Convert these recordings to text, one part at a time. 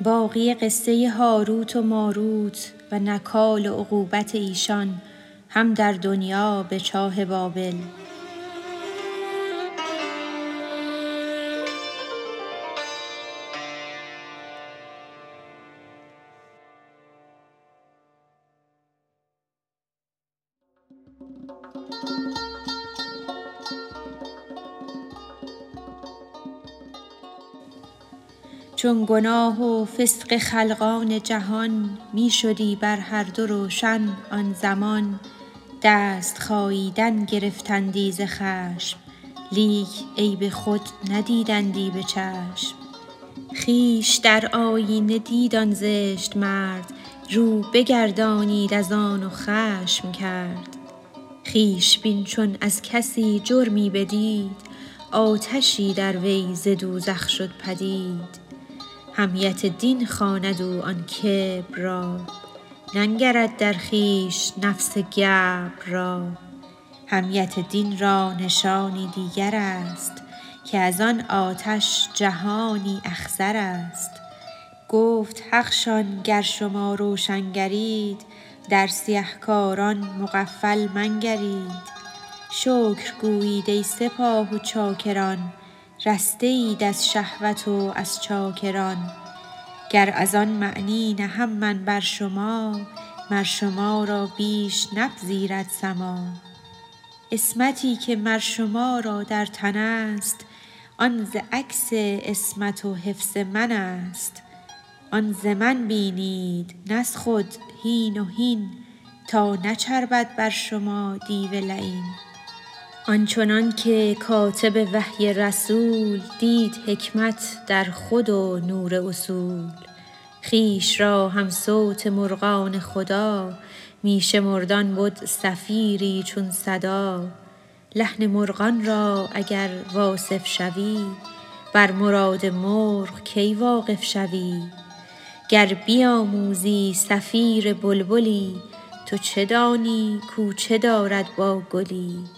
باقی قصه هاروت و ماروت و نکال و عقوبت ایشان هم در دنیا به چاه بابل. چون گناه و فسق خلقان جهان می شدی بر هر دو روشن آن زمان دست خاییدن گرفتندی ز خشم لیک عیب خود ندیدندی به چشم. خویش در آیینه دید آن زشت مرد رو بگردانید از آن و خشم کرد. خویش بین چون از کسی جرمی بدید آتشی در وی ز دوزخ شد پدید. حمیت دین خواند او آن کبر را. ننگرد در خویش نفس گبر را. حمیت دین را نشانی دیگر است که از آن آتش جهانی اخضر است. گفت حقشان گر شما روشنگرید در سیه کاران مغفل منگرید. شکر گویید ای سپاه و چاکران رسته اید از شهوت و از چاکران. گر از آن معنی نهم من بر شما مر شما را بیش نپذیرد سما. عصمتی که مر شما را در تن است آن ز عکس عصمت و حفظ من است. آن ز من بینید نه خود هین و هین تا نچربد بر شما دیو لعین. آنچنان که کاتب وحی رسول دید حکمت در خود و نور اصول. خویش را هم صوت مرغان خدا می شمرد آن بد صفیری چون صدا. لحن مرغان را اگر واصف شوی بر مراد مرغ کی واقف شوی؟ گر بیاموزی صفیر بلبلی تو چه دانی کو چه دارد با گلی؟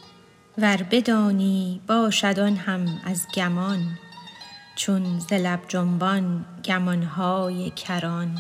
ور بدانی باشد آن هم از گمان چون ز لب جنبان گمان های کران.